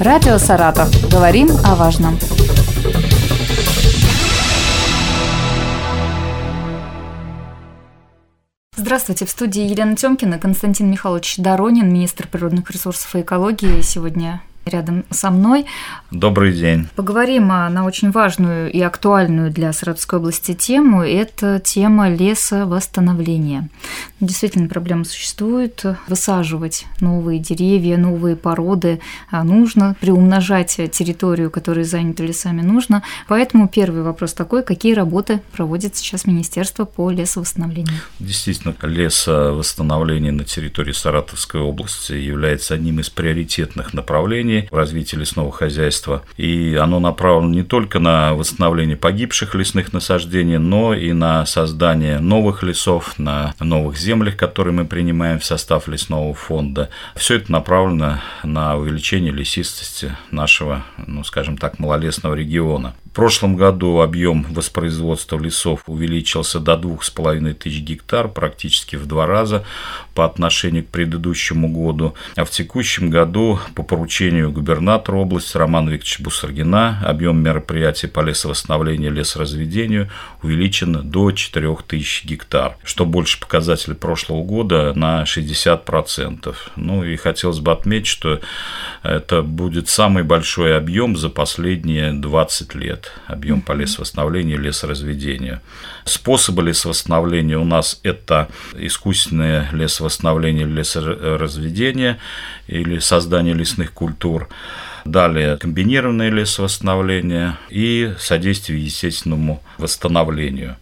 Радио «Саратов». Говорим о важном. Здравствуйте, в студии Елена Тёмкина, Константин Михайлович Доронин, министр природных ресурсов и экологии. Сегодня рядом со мной. Добрый день. Поговорим на очень важную и актуальную для Саратовской области тему. Это тема лесовосстановления. Действительно, проблема существует. Высаживать новые деревья, новые породы а, нужно. Приумножать территорию, которая занята лесами, нужно. Поэтому первый вопрос такой, какие работы проводит сейчас Министерство по лесовосстановлению? Действительно, лесовосстановление на территории Саратовской области является одним из приоритетных направлений в развитии лесного хозяйства. И оно направлено не только на восстановление погибших лесных насаждений, но и на создание новых лесов, на новых землях, которые мы принимаем в состав лесного фонда. Все это направлено на увеличение лесистости нашего, ну, скажем так, малолесного региона. Прошлом году объем воспроизводства лесов увеличился до 2500 гектар, практически в два раза по отношению к предыдущему году. А в текущем году по поручению губернатора области Романа Викторовича Бусаргина объем мероприятий по лесовосстановлению и лесоразведению увеличен до 4000 гектар, что больше показателей прошлого года на 60%. Ну и хотелось бы отметить, что это будет самый большой объем за последние 20 лет, объем по лесовосстановлению лесоразведению. Способы лесовосстановления у нас это искусственное лесовосстановление, лесоразведение или создание лесных культур. Далее комбинированное лесовосстановление и содействие естественному восстановлению.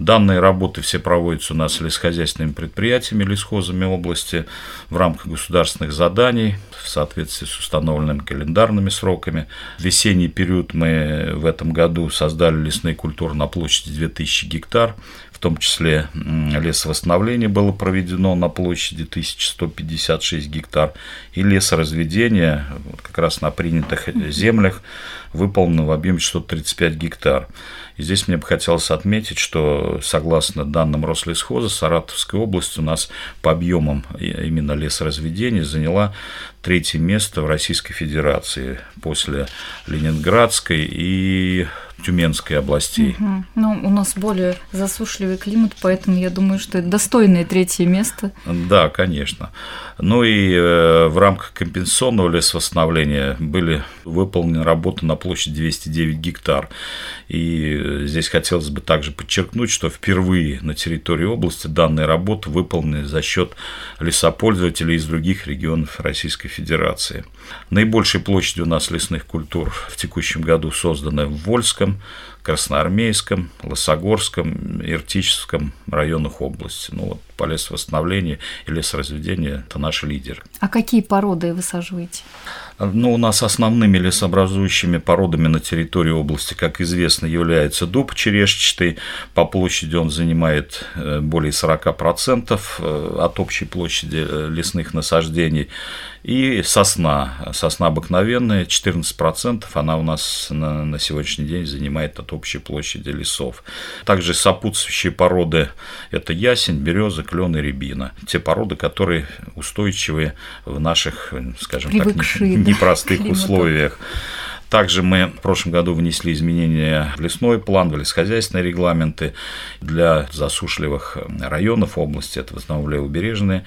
Данные работы все проводятся у нас лесхозяйственными предприятиями, лесхозами области в рамках государственных заданий в соответствии с установленными календарными сроками. В весенний период мы в этом году создали лесные культуры на площади 2000 гектар, в том числе лесовосстановление было проведено на площади 1156 гектар, и лесоразведение как раз на принятых землях выполнено в объеме 635 гектар. И здесь мне бы хотелось отметить, что согласно данным Рослесхоза, Саратовская область у нас по объемам именно лесоразведения заняла третье место в Российской Федерации после Ленинградской. И Тюменской областей. Угу. Ну, у нас более засушливый климат, поэтому я думаю, что это достойное третье место. Да, конечно. Ну и э, в рамках компенсационного лесовосстановления были выполнены работы на площади 209 гектар. И э, здесь хотелось бы также подчеркнуть, что впервые на территории области данные работы выполнены за счет лесопользователей из других регионов Российской Федерации. Наибольшей площадью у нас лесных культур в текущем году созданы в Вольском, them. Красноармейском, Лосогорском, Иртическом районах области. Ну вот по лесовосстановлению и лесоразведению – это наши лидеры. А какие породы высаживаете? Ну, у нас основными лесообразующими породами на территории области, как известно, является дуб черешчатый. По площади он занимает э, более 40% э, от общей площади э, лесных насаждений. И сосна. Сосна обыкновенная, 14%, она у нас на, на сегодняшний день занимает от общей площади лесов. Также сопутствующие породы – это ясень, береза, клен и рябина. Те породы, которые устойчивы в наших, скажем Привыкшие, так, непростых да, условиях. Также мы в прошлом году внесли изменения в лесной план, в лесхозяйственные регламенты для засушливых районов области, это в основном левобережные.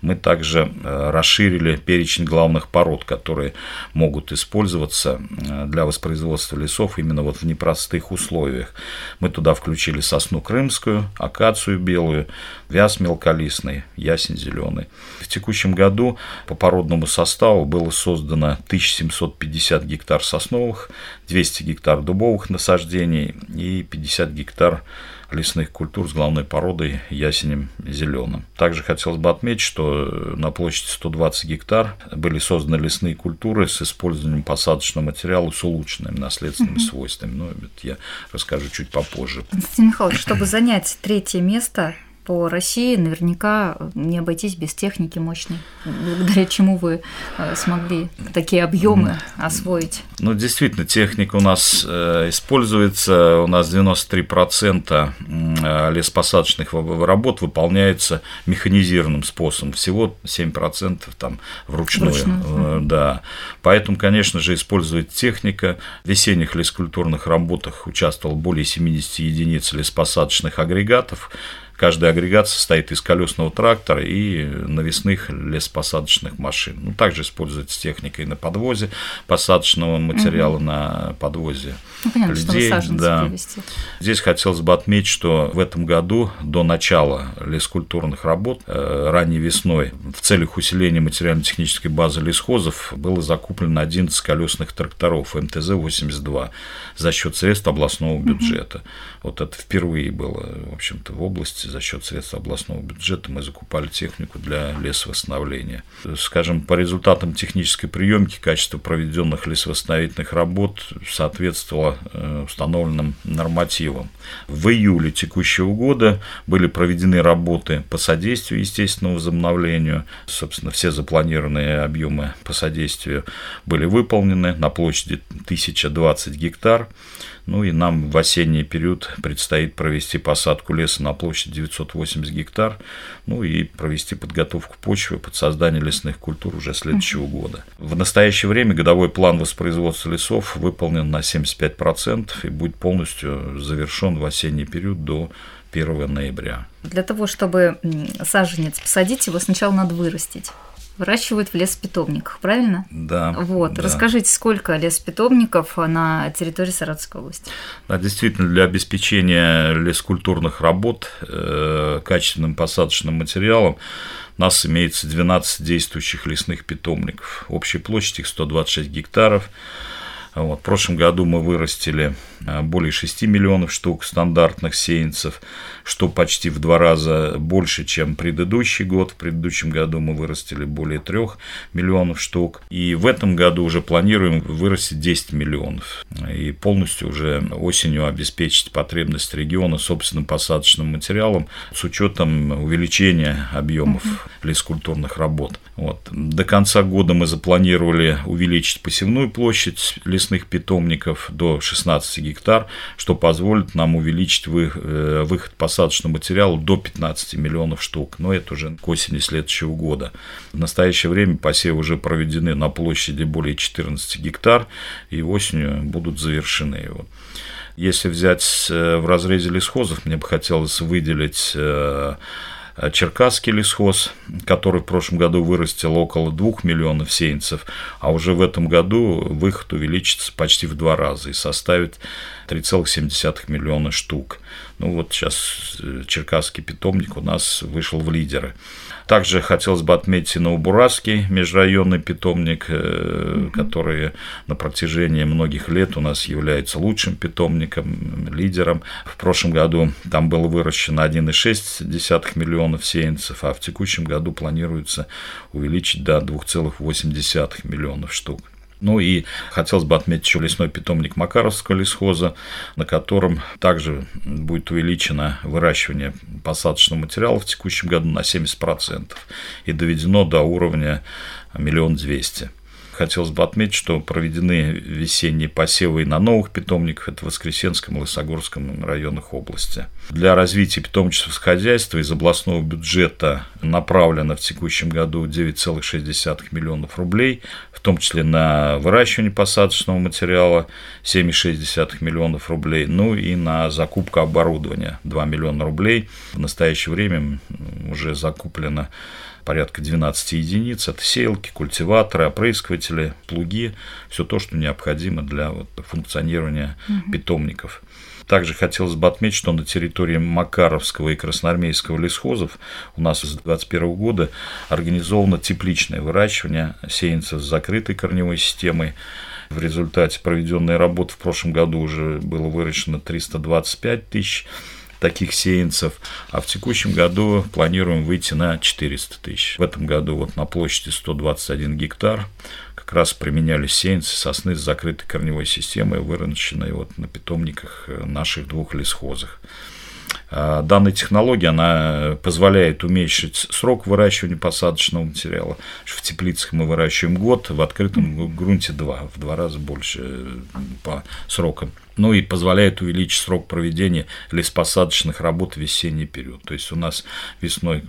Мы также э, расширили перечень главных пород, которые могут использоваться э, для воспроизводства лесов именно вот в непростых условиях. Мы туда включили сосну крымскую, акацию белую, вяз мелколистный, ясень зеленый. В текущем году по породному составу было создано 1750 гектар сосны сосновых, 200 гектар дубовых насаждений и 50 гектар лесных культур с главной породой ясенем зеленым. Также хотелось бы отметить, что на площади 120 гектар были созданы лесные культуры с использованием посадочного материала с улучшенными наследственными угу. свойствами. Но это я расскажу чуть попозже. Константин Михайлович, чтобы занять третье место по России, наверняка не обойтись без техники мощной, благодаря чему вы э, смогли такие объемы освоить. Ну, действительно, техника у нас э, используется, у нас 93% э, лесопосадочных работ выполняется механизированным способом, всего 7% там вручную. вручную. Да. Поэтому, конечно же, использует техника. В весенних лескультурных работах участвовал более 70 единиц лесопосадочных агрегатов, Каждый агрегат состоит из колесного трактора и навесных лесопосадочных машин. Ну, также используется техника и на подвозе посадочного материала, угу. на подвозе ну, понятно, людей. да. Привести. Здесь хотелось бы отметить, что в этом году до начала лескультурных работ э, ранней весной в целях усиления материально-технической базы лесхозов было закуплено 11 колесных тракторов МТЗ-82 за счет средств областного бюджета. Угу. Вот это впервые было, в общем-то, в области за счет средств областного бюджета мы закупали технику для лесовосстановления. Скажем, по результатам технической приемки качество проведенных лесовосстановительных работ соответствовало э, установленным нормативам. В июле текущего года были проведены работы по содействию естественному возобновлению. Собственно, все запланированные объемы по содействию были выполнены на площади 1020 гектар. Ну и нам в осенний период предстоит провести посадку леса на площадь 980 гектар, ну и провести подготовку почвы под создание лесных культур уже следующего года. В настоящее время годовой план воспроизводства лесов выполнен на 75% и будет полностью завершен в осенний период до 1 ноября. Для того, чтобы саженец посадить, его сначала надо вырастить выращивают в лесопитомниках, правильно? Да. Вот. Да. Расскажите, сколько лесопитомников на территории Саратовской области? Да, действительно, для обеспечения лескультурных работ э, качественным посадочным материалом у нас имеется 12 действующих лесных питомников. Общая площадь их 126 гектаров. Вот. В прошлом году мы вырастили более 6 миллионов штук стандартных сеянцев, что почти в два раза больше, чем предыдущий год. В предыдущем году мы вырастили более 3 миллионов штук. И в этом году уже планируем вырастить 10 миллионов. И полностью уже осенью обеспечить потребность региона собственным посадочным материалом с учетом увеличения объемов лескультурных работ. Вот. До конца года мы запланировали увеличить посевную площадь лесных питомников до 16 гектар, что позволит нам увеличить э, выход посадочного материала до 15 миллионов штук. Но это уже к осени следующего года. В настоящее время посевы уже проведены на площади более 14 гектар и осенью будут завершены. Если взять э, в разрезе лесхозов, мне бы хотелось выделить Э, Черкасский лесхоз, который в прошлом году вырастил около 2 миллионов сеянцев, а уже в этом году выход увеличится почти в два раза и составит 3,7 миллиона штук. Ну вот сейчас э, Черкасский питомник у нас вышел в лидеры. Также хотелось бы отметить и Новобурасский межрайонный питомник, mm-hmm. который на протяжении многих лет у нас является лучшим питомником, лидером. В прошлом году там было выращено 1,6 миллионов сеянцев, а в текущем году планируется увеличить до 2,8 миллионов штук. Ну и хотелось бы отметить еще лесной питомник Макаровского лесхоза, на котором также будет увеличено выращивание посадочного материала в текущем году на 70% и доведено до уровня миллион двести хотелось бы отметить, что проведены весенние посевы и на новых питомниках, это в Воскресенском и Лысогорском районах области. Для развития питомнического хозяйства из областного бюджета направлено в текущем году 9,6 миллионов рублей, в том числе на выращивание посадочного материала 7,6 миллионов рублей, ну и на закупку оборудования 2 миллиона рублей. В настоящее время уже закуплено порядка 12 единиц. Это сеялки, культиваторы, опрыскиватели, плуги, все то, что необходимо для вот, функционирования угу. питомников. Также хотелось бы отметить, что на территории Макаровского и Красноармейского лесхозов у нас с 2021 года организовано тепличное выращивание сеянцев с закрытой корневой системой. В результате проведенной работы в прошлом году уже было выращено 325 тысяч таких сеянцев, а в текущем году планируем выйти на 400 тысяч. В этом году вот на площади 121 гектар как раз применялись сеянцы сосны с закрытой корневой системой, выращенной вот на питомниках наших двух лесхозах. А данная технология, она позволяет уменьшить срок выращивания посадочного материала. В теплицах мы выращиваем год, в открытом грунте два, в два раза больше по срокам ну и позволяет увеличить срок проведения лесопосадочных работ в весенний период. То есть у нас весной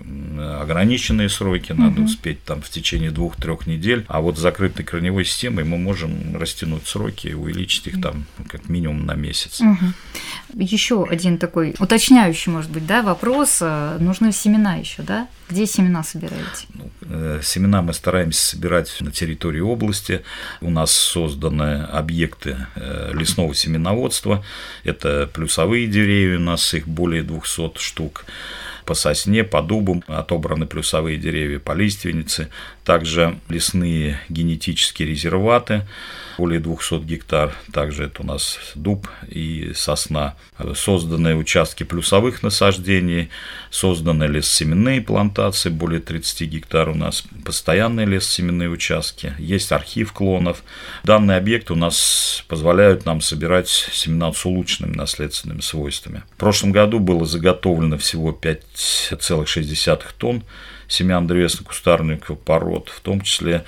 ограниченные сроки, надо угу. успеть там в течение двух-трех недель, а вот закрытой корневой системой мы можем растянуть сроки и увеличить их там как минимум на месяц. Угу. Еще один такой уточняющий, может быть, да, вопрос. Нужны семена еще, да? Где семена собираете? Ну, э, семена мы стараемся собирать на территории области. У нас созданы объекты э, лесного семеноводства. Это плюсовые деревья, у нас их более 200 штук по сосне, по дубам отобраны плюсовые деревья, по лиственнице, также лесные генетические резерваты, более 200 гектар, также это у нас дуб и сосна. Созданы участки плюсовых насаждений, созданы лессеменные плантации, более 30 гектар у нас постоянные лессеменные участки, есть архив клонов. Данные объекты у нас позволяют нам собирать семена с улучшенными наследственными свойствами. В прошлом году было заготовлено всего 5,6 тонн семян древесно-кустарников пород, в том числе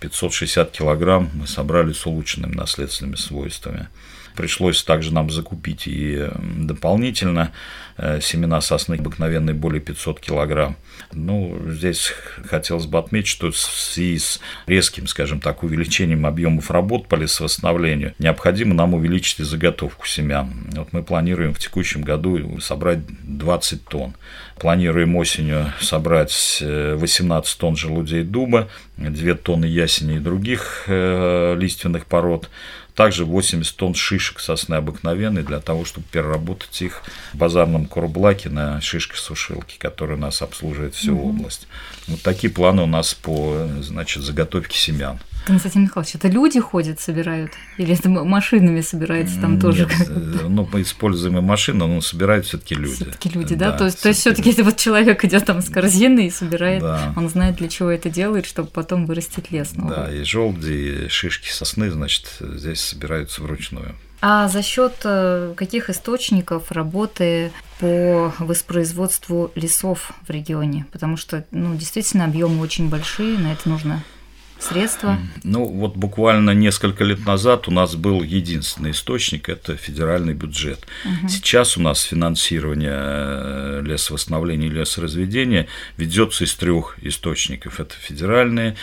560 килограмм мы собрали с улучшенными наследственными свойствами. Пришлось также нам закупить и дополнительно э, семена сосны обыкновенные более 500 килограмм. Ну, здесь хотелось бы отметить, что в связи с резким, скажем так, увеличением объемов работ по лесовосстановлению необходимо нам увеличить и заготовку семян. Вот мы планируем в текущем году собрать 20 тонн. Планируем осенью собрать 18 э, тонн желудей дуба, 2 тонны ясеней и других э, лиственных пород, также 80 тонн шишек сосны обыкновенной для того, чтобы переработать их в базарном Курблаке на шишки-сушилки, которые нас обслуживает всю угу. область. Вот такие планы у нас по значит, заготовке семян. Константин Михайлович, это люди ходят, собирают? Или это машинами собирается там тоже? Нет, э, ну, мы используем машину, но собирают все таки люди. все таки люди, да? да то есть, то есть все таки вот человек идет там с корзиной и собирает, да. он знает, для чего это делает, чтобы потом вырастить лес новый. Да, и желуди, и шишки сосны, значит, здесь собираются вручную. А за счет э, каких источников работы по воспроизводству лесов в регионе? Потому что, ну, действительно, объемы очень большие, на это нужно средства? Ну, вот буквально несколько лет назад у нас был единственный источник – это федеральный бюджет. Угу. Сейчас у нас финансирование э, лесовосстановления и лесоразведения ведется из трех источников. Это федеральные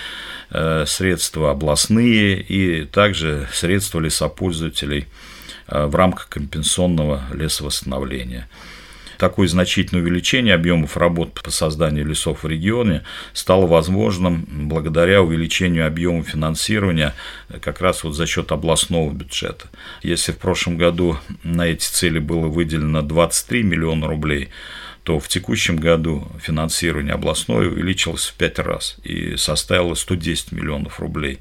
э, средства, областные и также средства лесопользователей э, в рамках компенсационного лесовосстановления. Такое значительное увеличение объемов работ по созданию лесов в регионе стало возможным благодаря увеличению объема финансирования как раз вот за счет областного бюджета. Если в прошлом году на эти цели было выделено 23 миллиона рублей, то в текущем году финансирование областное увеличилось в пять раз и составило 110 миллионов рублей.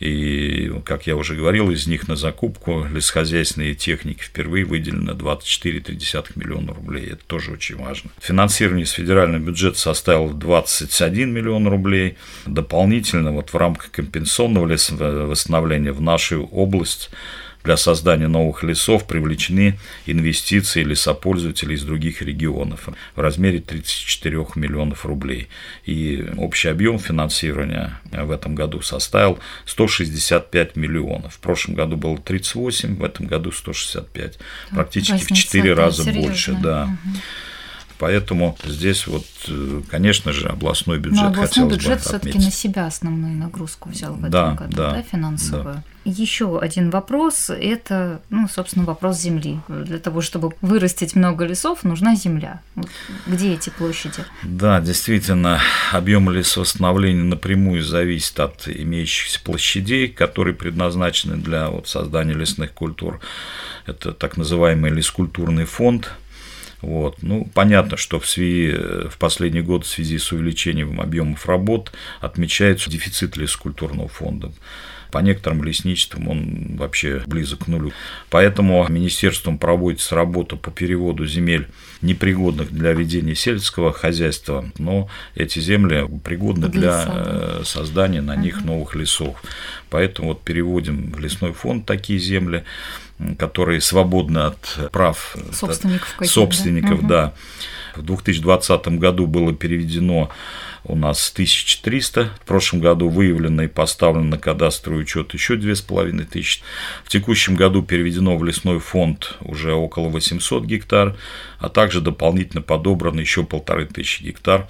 И, как я уже говорил, из них на закупку лесхозяйственной техники впервые выделено 24,3 миллиона рублей. Это тоже очень важно. Финансирование с федерального бюджета составило 21 миллион рублей. Дополнительно вот в рамках компенсационного лесовосстановления в нашу область для создания новых лесов привлечены инвестиции лесопользователей из других регионов в размере 34 миллионов рублей. И общий объем финансирования в этом году составил 165 миллионов. В прошлом году было 38, в этом году 165. Практически в 4 раза серьезно. больше. Да. Угу. Поэтому здесь вот, э, конечно же, областной бюджет Но областной бюджет все-таки на себя основную нагрузку взял в да, этом году, да, да, финансовую. Да. Еще один вопрос – это, ну, собственно, вопрос земли. Для того, чтобы вырастить много лесов, нужна земля. Где эти площади? Да, действительно, объем лесовосстановления напрямую зависит от имеющихся площадей, которые предназначены для вот, создания лесных культур. Это так называемый лескультурный фонд – вот. Ну, понятно, что в, связи, в последний год в связи с увеличением объемов работ отмечается дефицит лескультурного фонда. По некоторым лесничествам он вообще близок к нулю. Поэтому министерством проводится работа по переводу земель, непригодных для ведения сельского хозяйства, но эти земли пригодны для э, создания на них новых лесов. Поэтому вот переводим в лесной фонд такие земли. которые свободны от прав собственников, собственников да. да. В 2020 году было переведено у нас 1300. В прошлом году выявлено и поставлено на кадастровый учет еще 2500. В текущем году переведено в лесной фонд уже около 800 гектар, а также дополнительно подобрано еще полторы тысячи гектар,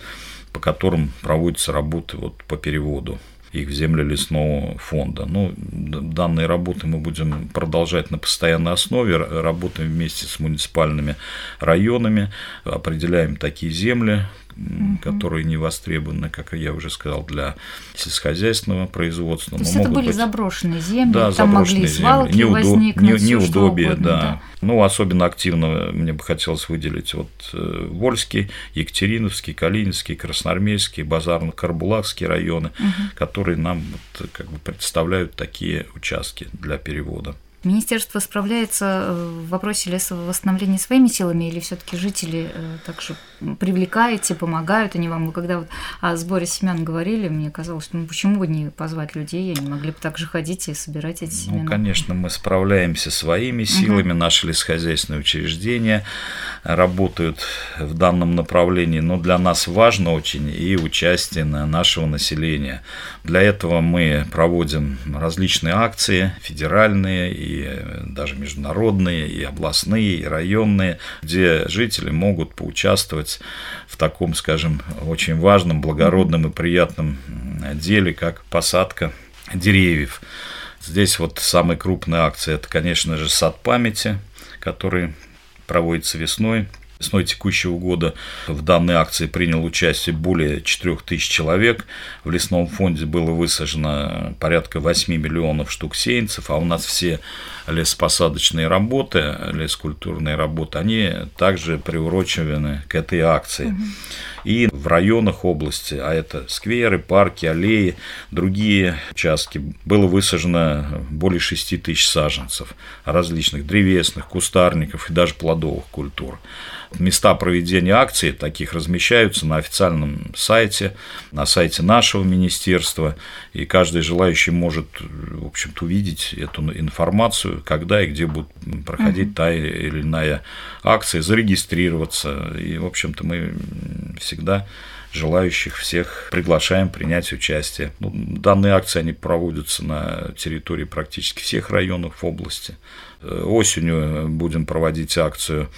по которым проводятся работы вот по переводу их в земли лесного фонда. Ну, данные работы мы будем продолжать на постоянной основе, работаем вместе с муниципальными районами, определяем такие земли, угу. которые не востребованы, как я уже сказал, для сельскохозяйственного производства. То есть это были быть... заброшенные земли, да, там заброшенные могли свалки земли. Неудоб... возникнуть, не, неудобие, угодно, да. да. Ну, особенно активно мне бы хотелось выделить вот э, Вольский, Екатериновский, Калининский, Красноармейский, Базарно-Карбулакский районы, угу. которые нам вот, как бы представляют такие участки для перевода. Министерство справляется э, в вопросе лесового восстановления своими силами или все-таки жители э, также привлекаете, помогают они вам? Вы когда вот о сборе семян говорили, мне казалось, что ну почему бы не позвать людей, они могли бы также ходить и собирать эти семена? Ну, конечно, мы справляемся своими силами, угу. наши лесхозяйственные учреждения работают в данном направлении, но для нас важно очень и участие нашего населения. Для этого мы проводим различные акции, федеральные и и даже международные, и областные, и районные, где жители могут поучаствовать в таком, скажем, очень важном, благородном и приятном деле, как посадка деревьев. Здесь вот самая крупная акция – это, конечно же, сад памяти, который проводится весной Весной текущего года в данной акции принял участие более 4000 человек. В лесном фонде было высажено порядка 8 миллионов штук сеянцев, а у нас все лесопосадочные работы, лескультурные работы, они также приурочены к этой акции. Угу. И в районах области, а это скверы, парки, аллеи, другие участки, было высажено более 6 тысяч саженцев различных древесных, кустарников и даже плодовых культур. Места проведения акций таких размещаются на официальном сайте, на сайте нашего министерства, и каждый желающий может, в общем-то, увидеть эту информацию, когда и где будет проходить угу. та или иная акция, зарегистрироваться. И, в общем-то, мы всегда желающих всех приглашаем принять участие. Ну, данные акции они проводятся на территории практически всех районов области. Э, осенью будем проводить акцию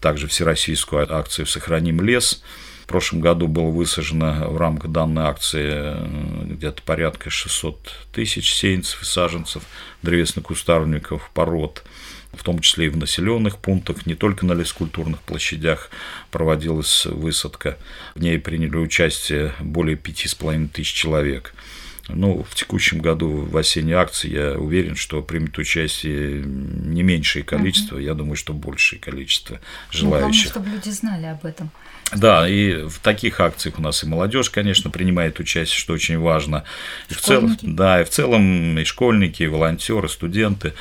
также всероссийскую акцию «Сохраним лес». В прошлом году было высажено в рамках данной акции э, где-то порядка 600 тысяч сеянцев и саженцев древесно-кустарников пород в том числе и в населенных пунктах, не только на лескультурных площадях проводилась высадка. В ней приняли участие более пяти с половиной тысяч человек. Ну, в текущем году в осенней акции я уверен, что примет участие не меньшее количество, угу. я думаю, что большее количество желающих. Ну, главное, чтобы люди знали об этом. Да, и в таких акциях у нас и молодежь, конечно, принимает участие, что очень важно. И в целом, да, и в целом и школьники, и волонтеры, студенты.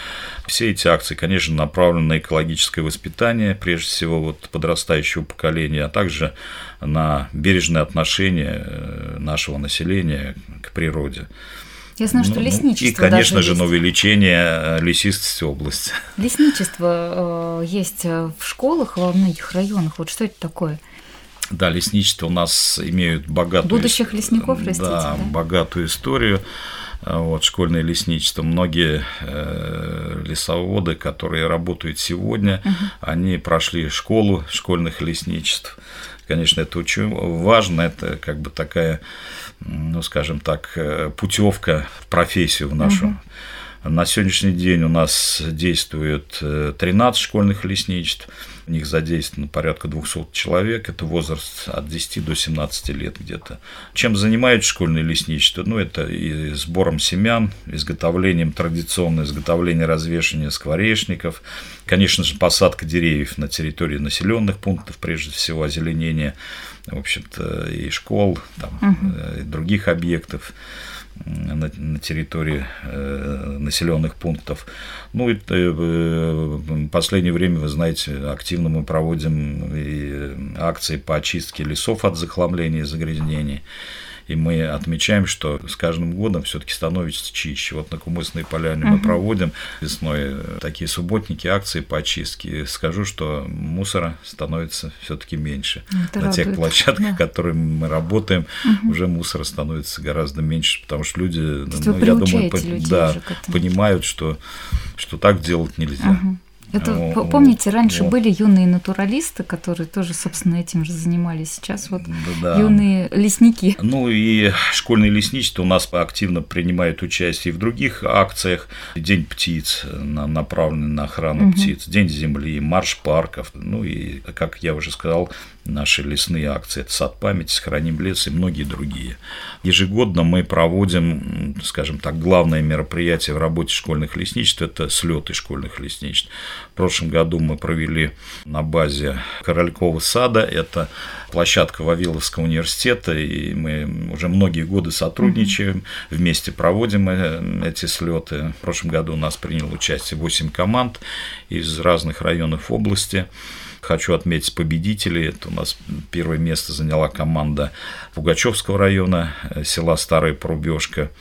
Все эти акции, конечно, направлены на экологическое воспитание, прежде всего вот подрастающего поколения, а также на бережное отношение э, нашего населения к природе. Я знаю, что ну, лесничество. И, конечно же, есть. на увеличение э, лесистости области. Лесничество э, есть в школах во многих районах. Вот что это такое? Да, лесничество у нас имеют богатую... Будущих лесников растите, да, да? богатую историю. Вот, школьное лесничество. Многие э, лесоводы, которые работают сегодня, угу. они прошли школу школьных лесничеств. Конечно, это очень важно, это как бы такая, ну, скажем так, э, путевка в профессию в нашу. Угу. На сегодняшний день у нас действует 13 э, школьных лесничеств, в них задействовано порядка 200 человек, это возраст от 10 до 17 лет где-то. Чем занимаются школьные лесничества? Ну, это и сбором семян, изготовлением, традиционное изготовление развешивания скворечников, конечно же, посадка деревьев на территории населенных пунктов, прежде всего, озеленение, в общем-то, и школ, там, угу. и других объектов на, на территории э, населенных пунктов. Ну и э, в последнее время, вы знаете, активно мы проводим и акции по очистке лесов от захламления и загрязнений. И мы отмечаем, что с каждым годом все-таки становится чище. Вот на Кумысные поляне угу. мы проводим весной такие субботники, акции по очистке. Скажу, что мусора становится все-таки меньше. Это на радует. тех площадках, да. которые мы работаем, угу. уже мусора становится гораздо меньше, потому что люди, ну, я думаю, по, да, понимают, что, что так делать нельзя. Угу. Это, О, помните, раньше вот. были юные натуралисты, которые тоже, собственно, этим же занимались. Сейчас вот да, юные лесники. Ну и школьные лесничество у нас активно принимают участие в других акциях. День птиц, направленный на охрану угу. птиц, День земли, марш парков. Ну и, как я уже сказал, наши лесные акции. Это сад памяти, сохраним лес и многие другие. Ежегодно мы проводим, скажем так, главное мероприятие в работе школьных лесничеств – это слеты школьных лесничеств. В прошлом году мы провели на базе Королькова сада, это площадка Вавиловского университета, и мы уже многие годы сотрудничаем, вместе проводим э, эти слеты. В прошлом году у нас приняло участие 8 команд из разных районов области. Хочу отметить победителей. Это у нас первое место заняла команда Пугачевского района, э, села Старая Порубежка.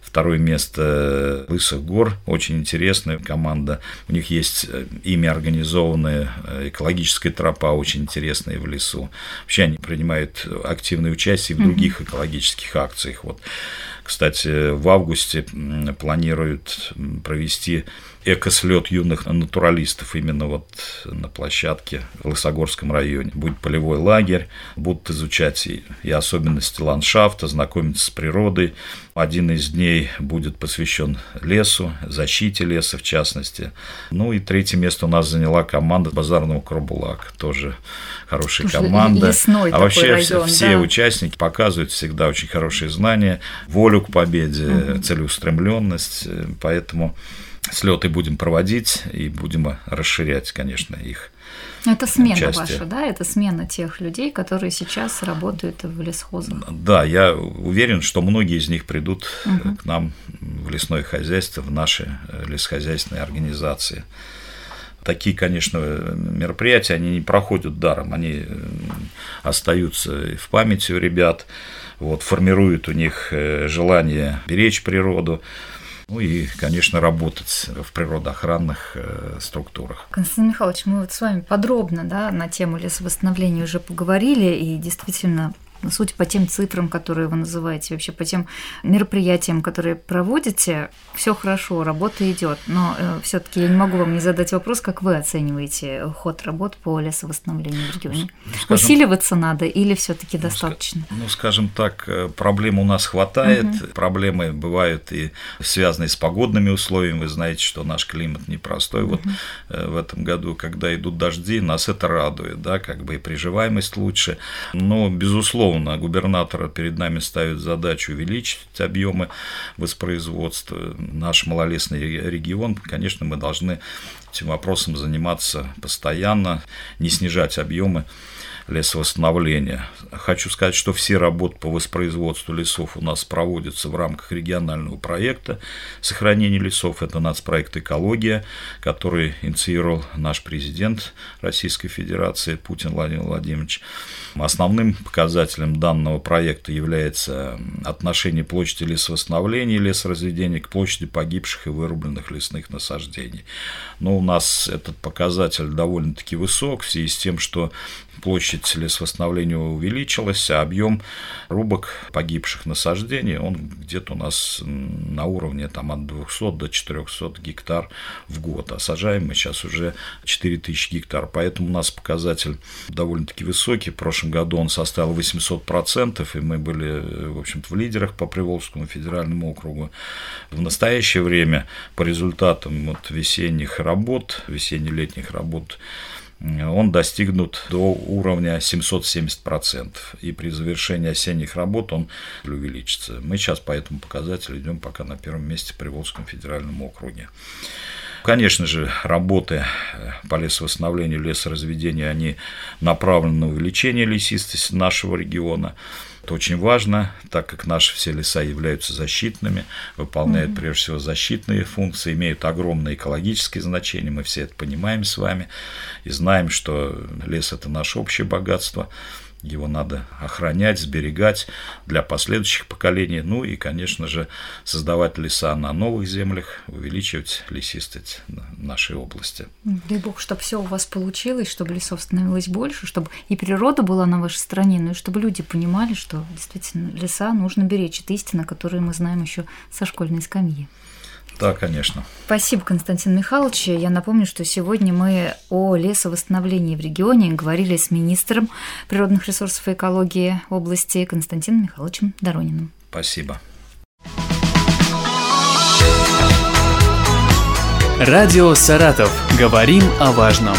Второе место Лысых гор, очень интересная команда. У них есть э, ими организованная э, экологическая тропа, очень интересная в лесу. Вообще они принимают активное участие в других экологических акциях. Вот кстати, в августе планируют провести экослет юных натуралистов именно вот на площадке в Лысогорском районе. Будет полевой лагерь, будут изучать и, и особенности ландшафта, знакомиться с природой. Один из дней будет посвящен лесу, защите леса в частности. Ну и третье место у нас заняла команда базарного Крабулак, тоже хорошая команда. а вообще район, все, да? участники показывают всегда очень хорошие знания, волю к победе, угу. целеустремленность, поэтому слеты будем проводить и будем расширять, конечно, их. Это смена части. ваша, да? Это смена тех людей, которые сейчас работают в лесхозах. Да, я уверен, что многие из них придут угу. к нам в лесное хозяйство, в наши э, лесхозяйственные организации. Такие, конечно, мероприятия, они не проходят даром, они э, остаются в памяти у ребят, вот, формируют у них желание беречь природу, ну и, конечно, работать в природоохранных э, структурах. Константин Михайлович, мы вот с вами подробно да, на тему лесовосстановления уже поговорили, и действительно Суть по тем цифрам, которые вы называете, вообще по тем мероприятиям, которые проводите, все хорошо, работа идет. Но э, все-таки я не могу вам не задать вопрос, как вы оцениваете ход работ по лесовосстановлению в регионе. Ну, скажем, Усиливаться надо или все-таки ну, достаточно? Ну, скажем так, э, проблем у нас хватает. Угу. Проблемы бывают и связанные с погодными условиями. Вы знаете, что наш климат непростой. Угу. Вот э, в этом году, когда идут дожди, нас это радует, да, как бы и приживаемость лучше. Но, безусловно, безусловно, губернатор перед нами ставит задачу увеличить объемы воспроизводства. Наш малолесный регион, конечно, мы должны этим вопросом заниматься постоянно, не снижать объемы лесовосстановления. Хочу сказать, что все работы по воспроизводству лесов у нас проводятся в рамках регионального проекта сохранения лесов. Это нацпроект «Экология», который инициировал наш президент Российской Федерации Путин Владимир Владимирович. Основным показателем данного проекта является отношение площади лесовосстановления и лесоразведения к площади погибших и вырубленных лесных насаждений. Но у нас этот показатель довольно-таки высок в связи с тем, что площадь лесовосстановления увеличилась, а объем рубок погибших насаждений, он где-то у нас на уровне там, от 200 до 400 гектар в год, а сажаем мы сейчас уже 4000 гектар, поэтому у нас показатель довольно-таки высокий, в прошлом году он составил 800%, и мы были, в общем-то, в лидерах по Приволжскому федеральному округу. В настоящее время по результатам вот весенних работ, весенне-летних работ, он достигнут до уровня 770%, и при завершении осенних работ он увеличится. Мы сейчас по этому показателю идем пока на первом месте при Волжском федеральном округе. Конечно же, работы по лесовосстановлению, лесоразведению, они направлены на увеличение лесистости нашего региона. Это очень важно, так как наши все леса являются защитными, выполняют прежде всего защитные функции, имеют огромное экологическое значение, мы все это понимаем с вами и знаем, что лес – это наше общее богатство. Его надо охранять, сберегать для последующих поколений, ну и, конечно же, создавать леса на новых землях, увеличивать лесистость нашей области. Дай бог, чтобы все у вас получилось, чтобы лесов становилось больше, чтобы и природа была на вашей стороне, ну и чтобы люди понимали, что действительно леса нужно беречь. Это истина, которую мы знаем еще со школьной скамьи. Да, конечно. Спасибо, Константин Михайлович. Я напомню, что сегодня мы о лесовосстановлении в регионе говорили с министром природных ресурсов и экологии области Константином Михайловичем Дорониным. Спасибо. Радио «Саратов». Говорим о важном.